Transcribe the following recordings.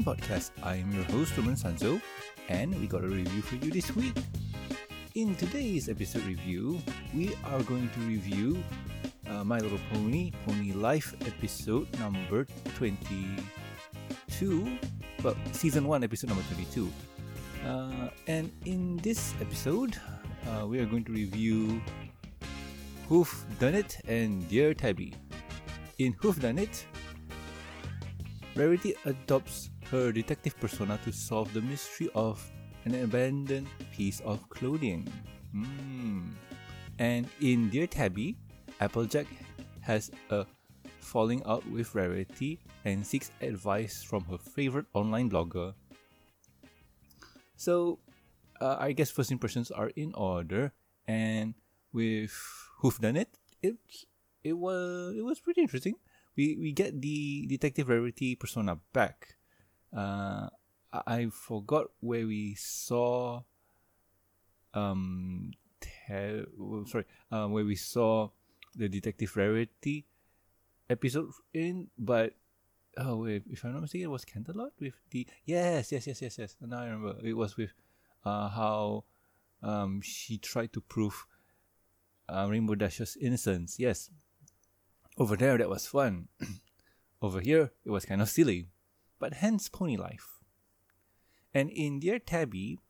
Podcast. I am your host, Norman Sanzo, and we got a review for you this week. In today's episode review, we are going to review uh, My Little Pony, Pony Life episode number 22, well, season 1, episode number 22. Uh, and in this episode, uh, we are going to review Who've Done It and Dear Tabby. In Whoof-dunnit, Rarity adopts her detective persona to solve the mystery of an abandoned piece of clothing. Mm. And in Dear Tabby, Applejack has a falling out with Rarity and seeks advice from her favorite online blogger. So, uh, I guess first impressions are in order, and with Whoof-dunnit, it it was it was pretty interesting we we get the detective rarity persona back. Uh, I, forgot where we saw. Um, sorry, uh, where we saw the detective rarity episode in, but oh wait, if I'm not mistaken, it was Canterlot with the yes, yes, yes, yes, yes. Now I remember it was with uh how um she tried to prove uh, Rainbow Dash's innocence. Yes, over there, that was fun. Over here, it was kind of silly. But hence Pony Life. And in Dear Tabby,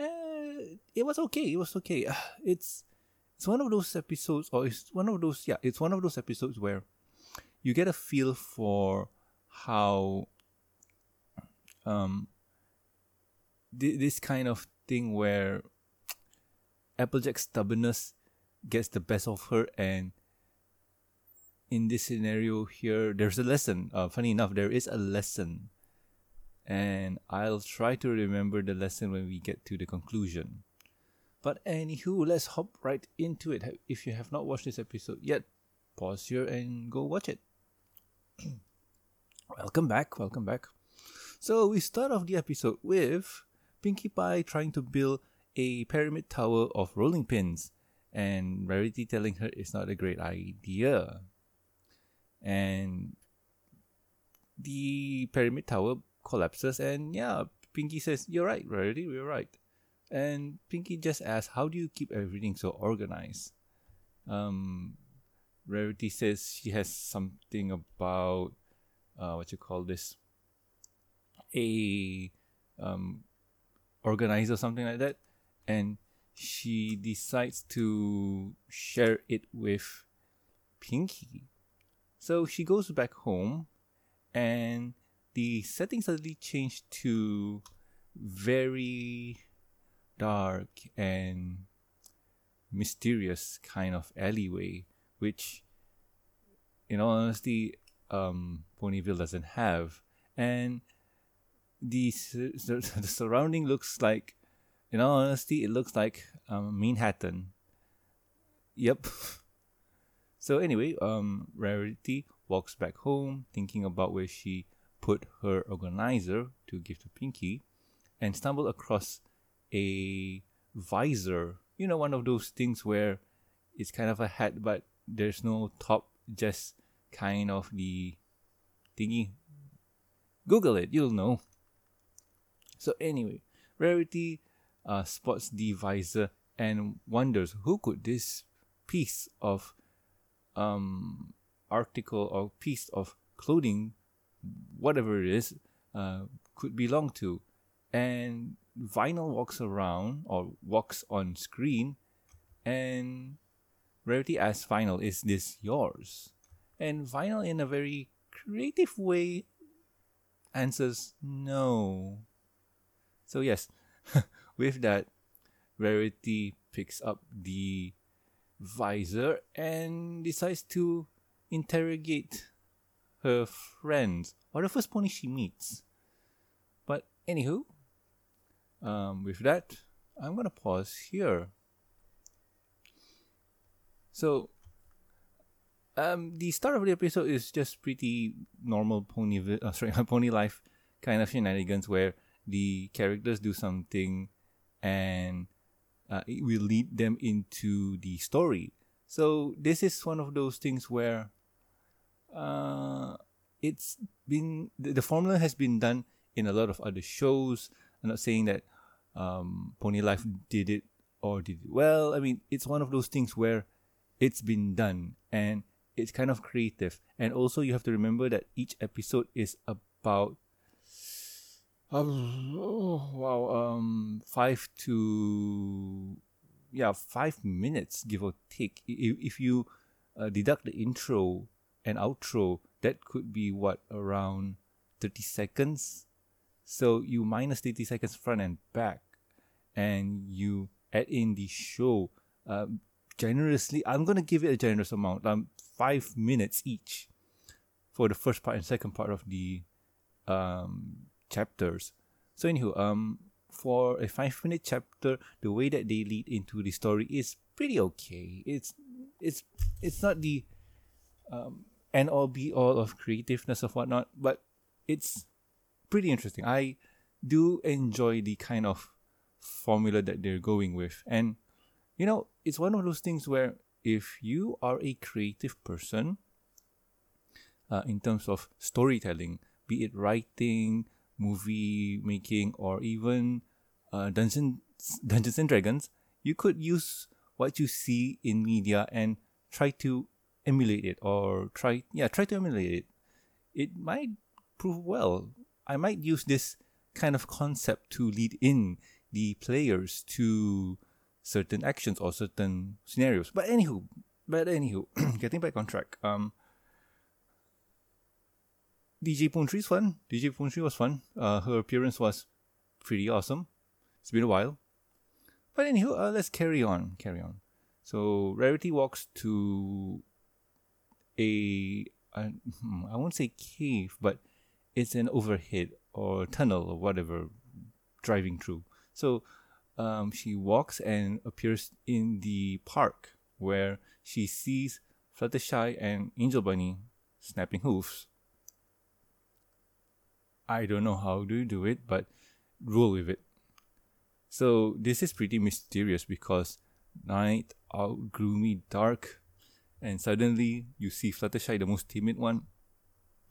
uh, it was okay. It was okay. It's it's one of those episodes, or it's one of those, yeah, it's one of those episodes where you get a feel for how um th- this kind of thing where Applejack's stubbornness gets the best of her and in this scenario here, there's a lesson. Uh, funny enough, there is a lesson. And I'll try to remember the lesson when we get to the conclusion. But anywho, let's hop right into it. If you have not watched this episode yet, pause here and go watch it. welcome back, welcome back. So we start off the episode with Pinkie Pie trying to build a pyramid tower of rolling pins, and Rarity telling her it's not a great idea and the pyramid tower collapses and yeah pinkie says you're right rarity we're right. And pinkie just asks how do you keep everything so organized? Um rarity says she has something about uh, what you call this a um organizer something like that. And she decides to share it with pinkie so she goes back home, and the setting suddenly changed to very dark and mysterious kind of alleyway, which, in all honesty, um, Ponyville doesn't have. And the, the surrounding looks like, in all honesty, it looks like um, Manhattan. Yep. So anyway, um, Rarity walks back home, thinking about where she put her organizer to give to Pinkie, and stumble across a visor. You know, one of those things where it's kind of a hat, but there's no top, just kind of the thingy. Google it, you'll know. So anyway, Rarity uh, spots the visor and wonders who could this piece of um, article or piece of clothing, whatever it is, uh, could belong to. And Vinyl walks around or walks on screen, and Rarity asks Vinyl, Is this yours? And Vinyl, in a very creative way, answers no. So, yes, with that, Rarity picks up the visor and decides to interrogate her friends or the first pony she meets. But anywho, um, with that, I'm gonna pause here. So, um, the start of the episode is just pretty normal pony, uh, sorry, pony life kind of shenanigans where the characters do something and uh, it will lead them into the story. So this is one of those things where uh, it's been the, the formula has been done in a lot of other shows. I'm not saying that um, Pony Life did it or did it well. I mean, it's one of those things where it's been done and it's kind of creative. And also, you have to remember that each episode is about oh, wow, um, five to yeah, five minutes give or take. If, if you uh, deduct the intro and outro, that could be what around thirty seconds. So you minus thirty seconds front and back, and you add in the show. Um, generously, I'm gonna give it a generous amount. Um, five minutes each for the first part and second part of the um chapters. So anywho, um, for a five minute chapter, the way that they lead into the story is pretty okay. It's it's it's not the um end all be all of creativeness of whatnot, but it's pretty interesting. I do enjoy the kind of formula that they're going with. And you know, it's one of those things where if you are a creative person, uh, in terms of storytelling, be it writing, movie making, or even uh, Dungeons Dungeons and Dragons, you could use what you see in media and try to emulate it, or try yeah try to emulate it. It might prove well. I might use this kind of concept to lead in the players to certain actions or certain scenarios. But anywho, but anywho, getting back on track. Um, DJ Pon-3's fun. DJ Pon-3 was fun. Uh, her appearance was pretty awesome. It's been a while. But anywho, uh, let's carry on. Carry on. So Rarity walks to a, hmm, I won't say cave, but it's an overhead or tunnel or whatever driving through. So um, she walks and appears in the park where she sees Fluttershy and Angel Bunny snapping hooves. I don't know how do you do it, but roll with it. So this is pretty mysterious because night out gloomy dark and suddenly you see Fluttershy the most timid one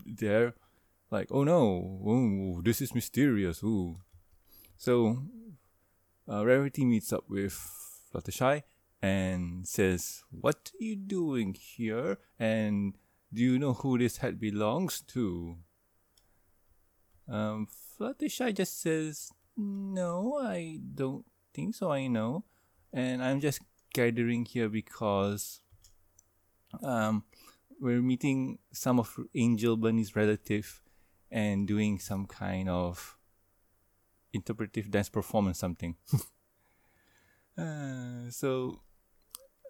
there like oh no oh, this is mysterious ooh so uh, Rarity meets up with Fluttershy and says, What are you doing here? And do you know who this hat belongs to? Um, Fluttershy just says, No, I don't think so, I know. And I'm just gathering here because um, we're meeting some of Angel Bunny's relative and doing some kind of interpretive dance performance something. uh, so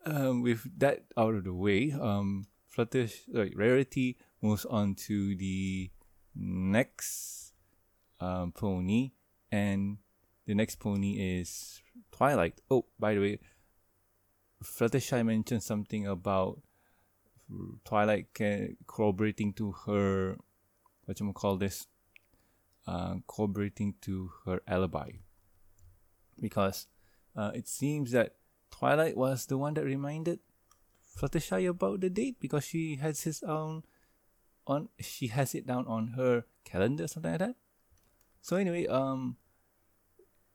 um, with that out of the way, um, sorry, Rarity moves on to the next um, pony, and the next pony is Twilight. Oh, by the way, Fluttershy mentioned something about Twilight corroborating to her, what you call this, uh, corroborating to her alibi. Because uh, it seems that Twilight was the one that reminded Fluttershy about the date because she has his own on she has it down on her calendar, something like that. So anyway, um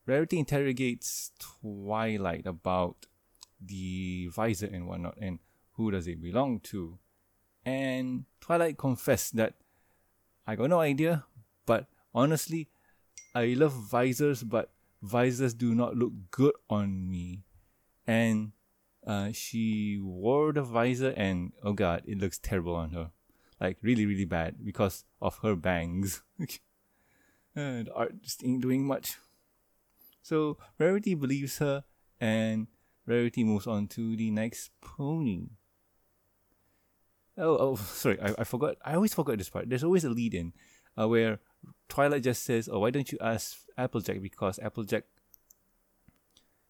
Rarity interrogates Twilight about the visor and whatnot and who does it belong to. And Twilight confessed that I got no idea, but honestly, I love visors, but visors do not look good on me. And uh, she wore the visor, and oh god, it looks terrible on her. Like, really, really bad because of her bangs. the art just ain't doing much. So, Rarity believes her, and Rarity moves on to the next pony. Oh, oh, sorry, I, I forgot. I always forgot this part. There's always a lead in uh, where Twilight just says, "Oh, why don't you ask Applejack because Applejack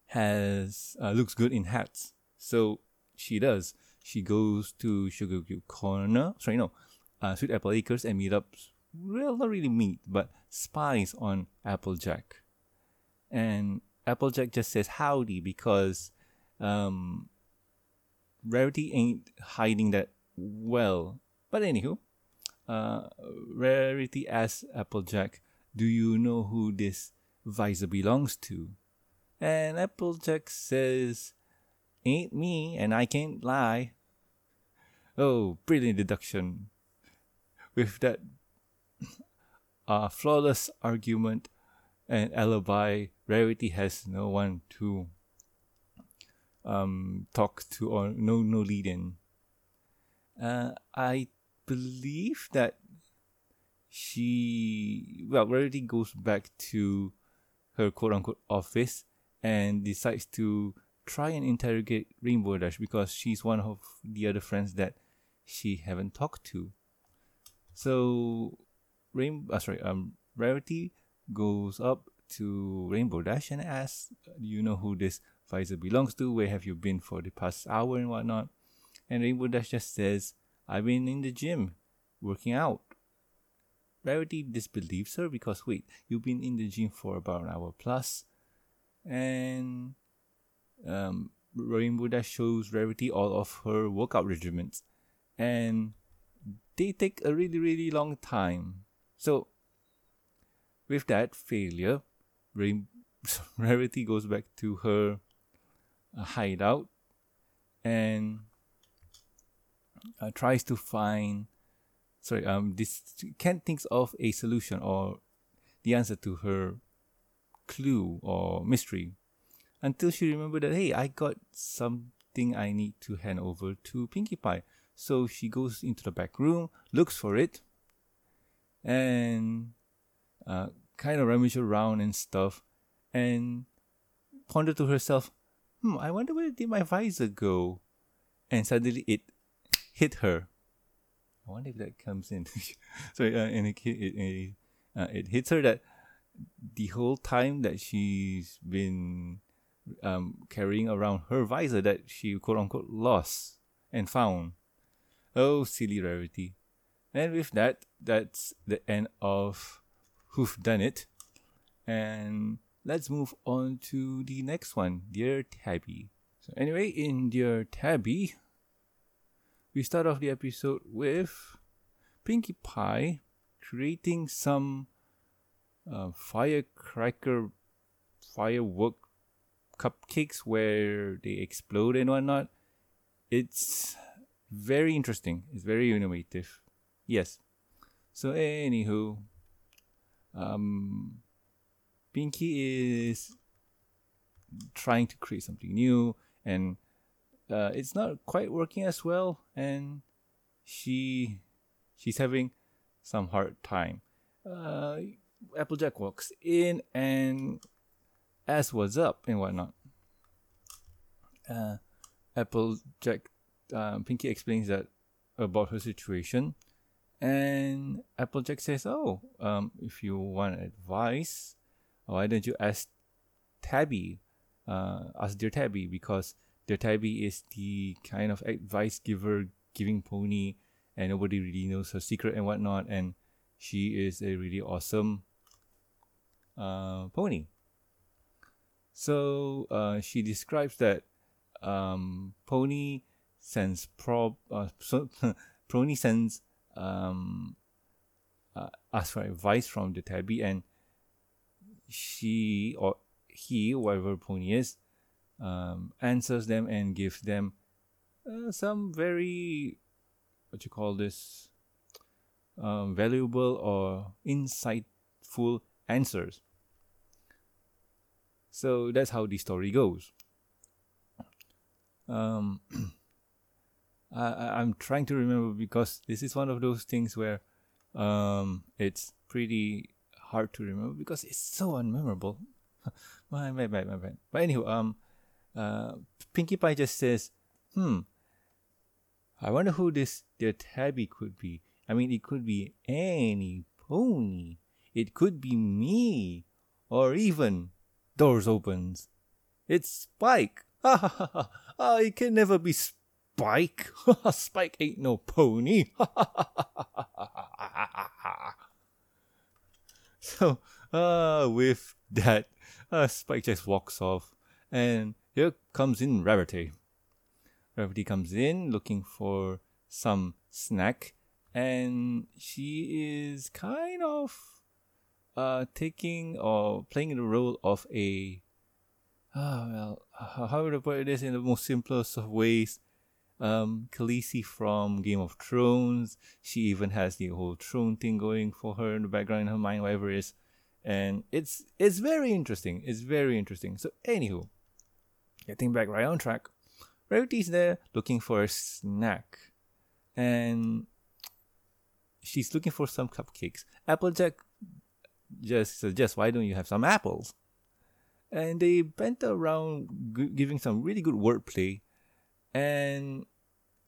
has uh, looks good in hats." So she does. She goes to Sugarcube Corner. Sorry, no, uh, Sweet Apple Acres and meet up. Well, not really meet, but spies on Applejack. And Applejack just says howdy because um, Rarity ain't hiding that well. But anywho, uh, Rarity asks Applejack Do you know who this visor belongs to? And Applejack says, Ain't me, and I can't lie. Oh, brilliant deduction. With that uh, flawless argument and alibi, Rarity has no one to um, talk to or no no lead in. Uh, I believe that she well Rarity goes back to her quote unquote office and decides to try and interrogate Rainbow Dash because she's one of the other friends that she haven't talked to. So Rainbow, uh, sorry, um, Rarity goes up to Rainbow Dash and asks, "Do you know who this visor belongs to? Where have you been for the past hour and whatnot?" And Rainbow Dash just says, "I've been in the gym, working out." Rarity disbelieves her because wait, you've been in the gym for about an hour plus, and um, Rainbow Dash shows Rarity all of her workout regimens, and they take a really really long time. So with that failure, Rarity goes back to her uh, hideout and uh, tries to find sorry um this can't think of a solution or the answer to her clue or mystery until she remembered that hey I got something I need to hand over to Pinkie Pie. So she goes into the back room, looks for it, and uh, kind of rummage around and stuff, and pondered to herself, "Hmm, I wonder where did my visor go?" And suddenly it hit her. I wonder if that comes in. Sorry, uh, and it, it, it, uh, it hits her that the whole time that she's been um, carrying around her visor that she quote unquote lost and found. Oh, silly rarity. And with that, that's the end of Whoof-dunnit. And let's move on to the next one, Dear Tabby. So anyway, in Dear Tabby, we start off the episode with Pinkie Pie creating some uh, firecracker firework cupcakes where they explode and whatnot. It's very interesting. It's very innovative. Yes. So anywho, um, Pinkie is trying to create something new, and uh, it's not quite working as well, and she she's having some hard time. Uh, Applejack walks in and asks what's up and whatnot. Uh, Applejack, uh, Pinkie explains that about her situation, and Applejack says, "Oh, um, if you want advice, why don't you ask Tabby? Uh, ask dear Tabby because dear Tabby is the kind of advice giver, giving pony, and nobody really knows her secret and whatnot. And she is a really awesome uh, pony. So uh, she describes that um, Pony sends prob uh, so, Pony sends um, uh, ask for advice from the tabby and she or he whatever pony is um, answers them and gives them uh, some very what you call this um, valuable or insightful answers. So that's how the story goes. Um, I, I'm trying to remember because this is one of those things where um, it's pretty hard to remember because it's so unmemorable. my, my my bad. But anyway, um, uh, Pinkie Pie just says, hmm, I wonder who this their tabby could be. I mean, it could be any pony. It could be me. Or even doors opens. It's Spike. Ha ha ha ha. Ah, it can never be Spike. Spike Spike ain't no pony. so, uh, with that, uh, Spike just walks off, and here comes in Rarity. Rarity comes in looking for some snack, and she is kind of uh, taking or playing the role of a ah well how, would I put it this in the most simplest of ways um Khaleesi from Game of Thrones she even has the whole throne thing going for her in the background in her mind whatever it is. And it's it's very interesting it's very interesting. So anywho getting back right on track Rarity's there looking for a snack. And she's looking for some cupcakes. Applejack just suggests why don't you have some apples? And they bent around g- giving some really good wordplay. And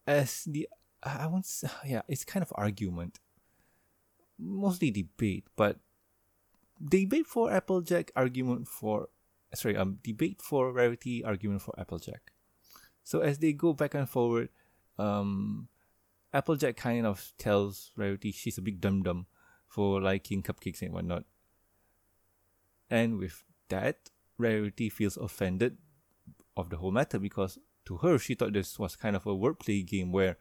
as the i won't say, yeah it's kind of argument. Mostly debate but debate for applejack argument for sorry um debate for rarity argument for applejack so as they go back and forward um applejack kind of tells rarity she's a big dum dum for liking cupcakes and whatnot. And with that Rarity feels offended of the whole matter because to her she thought this was kind of a wordplay game where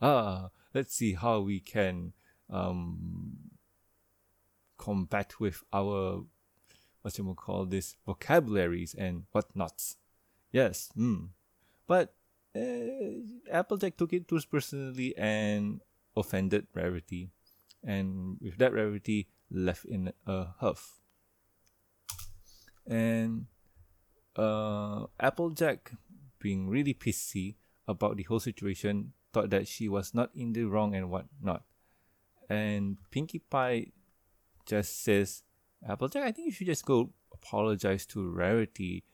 ah let's see how we can um combat with our what you call this vocabularies and whatnots. Yes, mm. but uh, Applejack took it too personally and offended Rarity, and with that Rarity left in a huff and uh, Applejack, being really pissy about the whole situation, thought that she was not in the wrong and whatnot. And Pinkie Pie just says, Applejack, I think you should just go apologize to Rarity.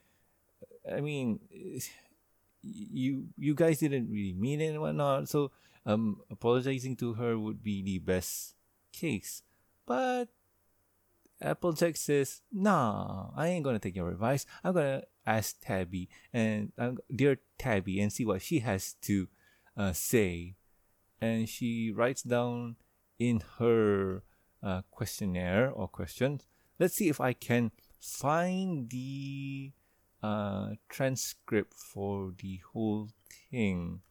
I mean, you you guys didn't really mean it and whatnot, so um, apologizing to her would be the best case. But Applejack says, "Nah, I ain't gonna take your advice. I'm gonna ask Tabby and uh, dear Tabby and see what she has to uh, say." And she writes down in her uh, questionnaire or questions. Let's see if I can find the uh, transcript for the whole thing.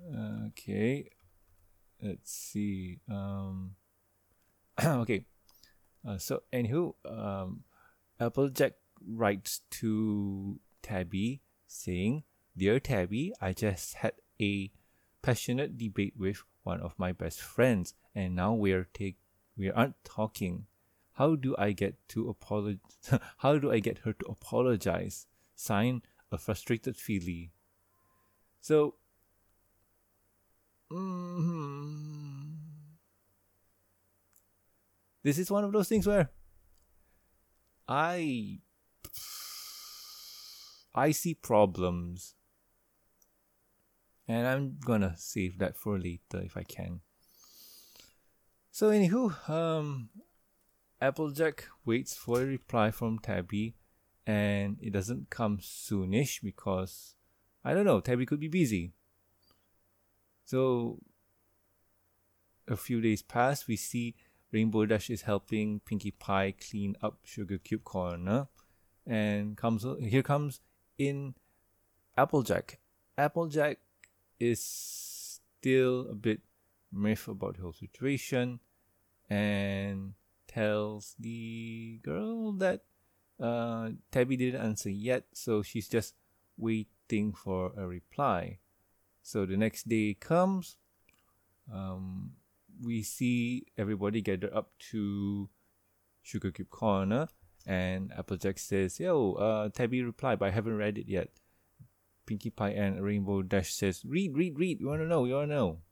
Uh, okay, let's see. Um, okay. Uh, so anywho, um, Applejack writes to Tabby saying, "Dear Tabby, I just had a passionate debate with one of my best friends, and now we're take we aren't talking. How do I get to apologize? How do I get her to apologize? Sign a frustrated filly." So Mm-hmm. This is one of those things where I I see problems and I'm gonna save that for later if I can. So anywho, um Applejack waits for a reply from Tabby and it doesn't come soonish because I don't know, Tabby could be busy. So a few days pass, we see Rainbow Dash is helping Pinkie Pie clean up Sugarcube Corner, and comes here comes in Applejack. Applejack is still a bit miffed about the whole situation, and tells the girl that uh, Tabby didn't answer yet, so she's just waiting for a reply. So the next day comes, um, we see everybody gather up to Sugarcube Corner, and Applejack says, "Yo, uh, Tabby replied, but I haven't read it yet." Pinkie Pie and Rainbow Dash says, "Read, read, read. You wanna know? You wanna know?"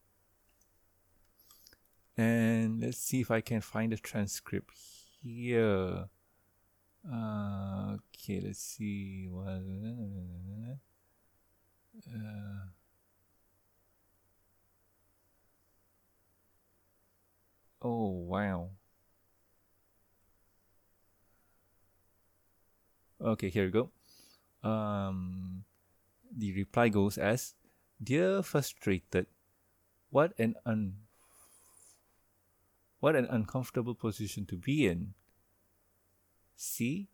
And let's see if I can find the transcript here. Uh, okay, let's see. Uh, Oh, wow. Okay, here we go. Um, the reply goes as Dear frustrated, what an un what an uncomfortable position to be in. See?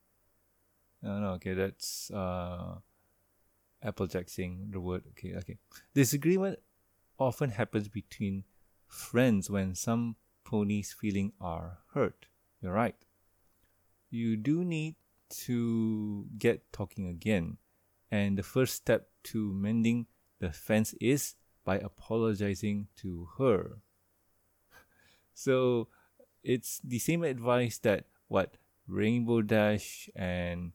No, no, okay, that's uh Applejack saying the word. Okay, okay. Disagreement often happens between friends when some Pony's feelings are hurt. You're right. You do need to get talking again. And the first step to mending the fence is by apologizing to her. So it's the same advice that what Rainbow Dash and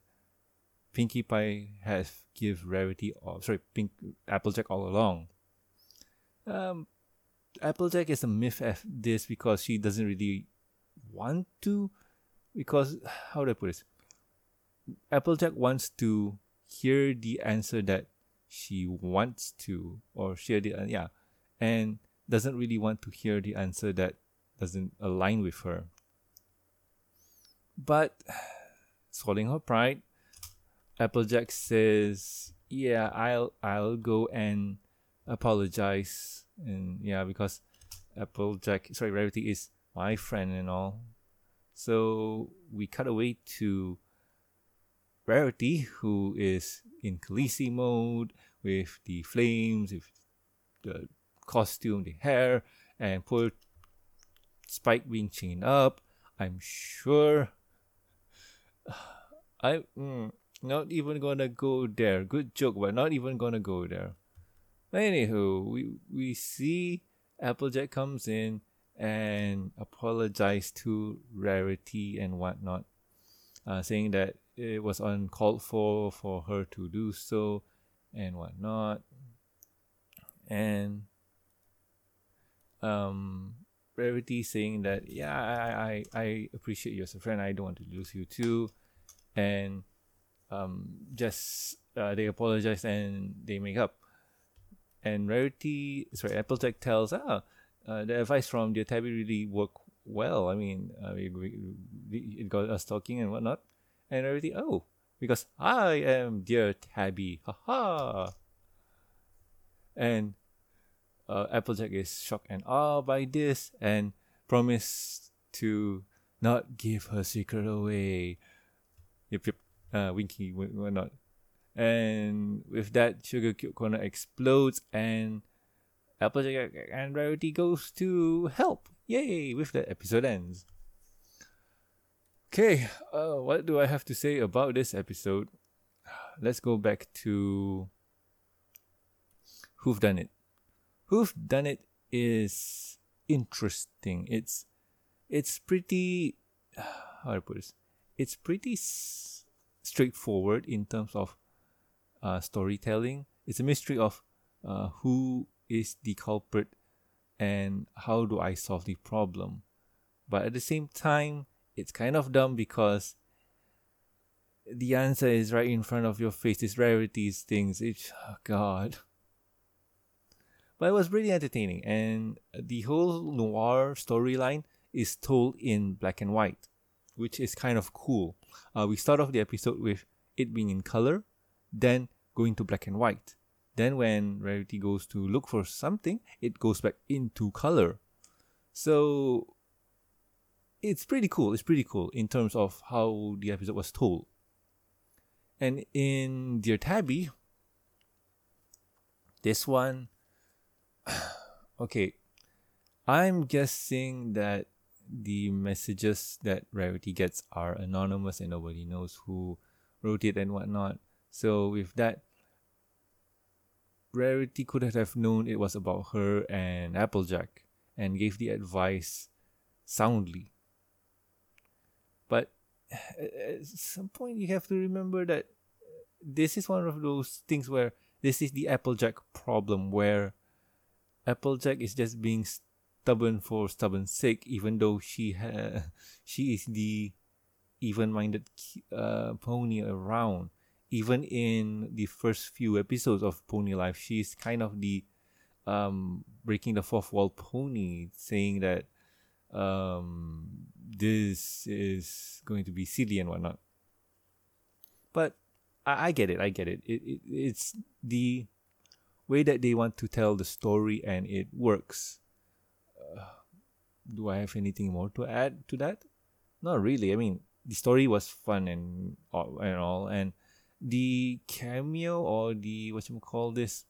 Pinkie Pie have give Rarity or sorry Pink Applejack all along. Um, Applejack is a myth at this because she doesn't really want to. Because how do I put this? Applejack wants to hear the answer that she wants to, or share the uh, yeah, and doesn't really want to hear the answer that doesn't align with her. But swallowing her pride, Applejack says, "Yeah, I'll I'll go and apologize." And yeah, because Applejack, sorry, Rarity is my friend and all. So we cut away to Rarity, who is in Khaleesi mode with the flames, with the costume, the hair, and poor Spike being chained up. I'm sure. I mm, not even gonna go there. Good joke, but not even gonna go there. Anywho, we we see Applejack comes in and apologize to Rarity and whatnot, uh, saying that it was uncalled for for her to do so and whatnot. And um, Rarity saying that yeah, I, I I appreciate you as a friend. I don't want to lose you too, and um, just uh, they apologize and they make up. And Rarity, sorry, Applejack tells, ah, uh, the advice from the Tabby really worked well. I mean, uh, we, we, it got us talking and whatnot. And Rarity, oh, because I am dear Tabby, haha. And uh, Applejack is shocked and awe by this and promise to not give her secret away. Yep, yep. Uh, Winky, whatnot. And with that, Sugarcube Corner explodes and Applejack and Rarity goes to help. Yay! With that, episode ends. Okay, uh, what do I have to say about this episode? Let's go back to Whoof-dunnit. Who've Done It is interesting. It's it's pretty how do I put this? It's pretty s- straightforward in terms of uh, storytelling. It's a mystery of uh, who is the culprit and how do I solve the problem. But at the same time, it's kind of dumb because the answer is right in front of your face. These rarities, things. It's oh God. But it was really entertaining, and the whole noir storyline is told in black and white, which is kind of cool. Uh, we start off the episode with it being in color, then going to black and white. Then when Rarity goes to look for something, it goes back into color. So it's pretty cool. It's pretty cool in terms of how the episode was told. And in Dear Tabby, this one, okay, I'm guessing that the messages that Rarity gets are anonymous and nobody knows who wrote it and whatnot. So with that, Rarity could have known it was about her and Applejack and gave the advice soundly. But at some point, you have to remember that this is one of those things where this is the Applejack problem, where Applejack is just being stubborn for stubborn's sake, even though she ha- she is the even-minded uh, pony around even in the first few episodes of Pony Life, she's kind of the um, breaking the fourth wall pony, saying that um, this is going to be silly and whatnot. But I, I get it. I get it. it, it it's the way that they want to tell the story, and it works. Uh, do I have anything more to add to that? Not really. I mean, the story was fun and and all, and the cameo or the what you call this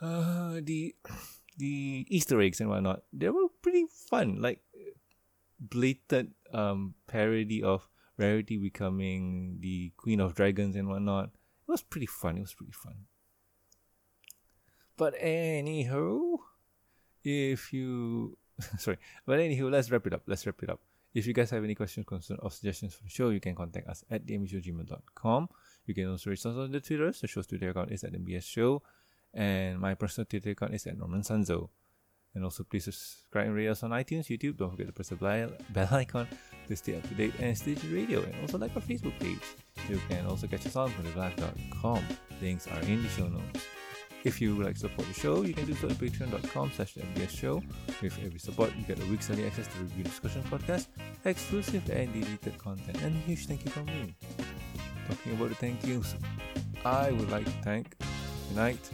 uh the the Easter eggs and whatnot, they were pretty fun. Like blatant um parody of Rarity becoming the Queen of Dragons and whatnot. It was pretty fun. It was pretty fun. But anyhow, if you sorry, but anywho, let's wrap it up. Let's wrap it up. If you guys have any questions, concerns, or suggestions for the show, you can contact us at thembshowgmail.com. You can also reach us on the Twitter. The show's Twitter account is at MBS Show. And my personal Twitter account is at Norman Sanzo. And also please subscribe and rate us on iTunes, YouTube. Don't forget to press the bell icon to stay up to date and stay to radio. And also like our Facebook page. You can also catch us on com. Links are in the show notes. If you would like to support the show, you can do so at patreon.com slash the MBS show. With every support, you get a week's early access to the review discussion podcast, exclusive and deleted content, and a huge thank you from me. Talking about the thank yous, I would like to thank Unite,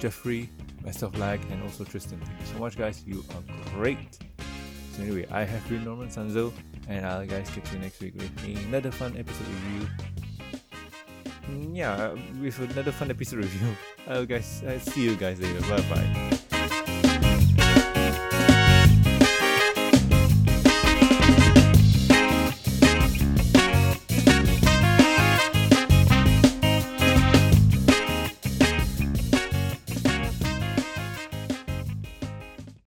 Jeffrey, myself Lag, and also Tristan. Thank you so much, guys. You are great. So anyway, I have been Norman Sanzo, and I'll guys catch you next week with another fun episode review Mm, yeah, uh, with another fun episode review. I'll guys, I'll see you guys later. Bye bye.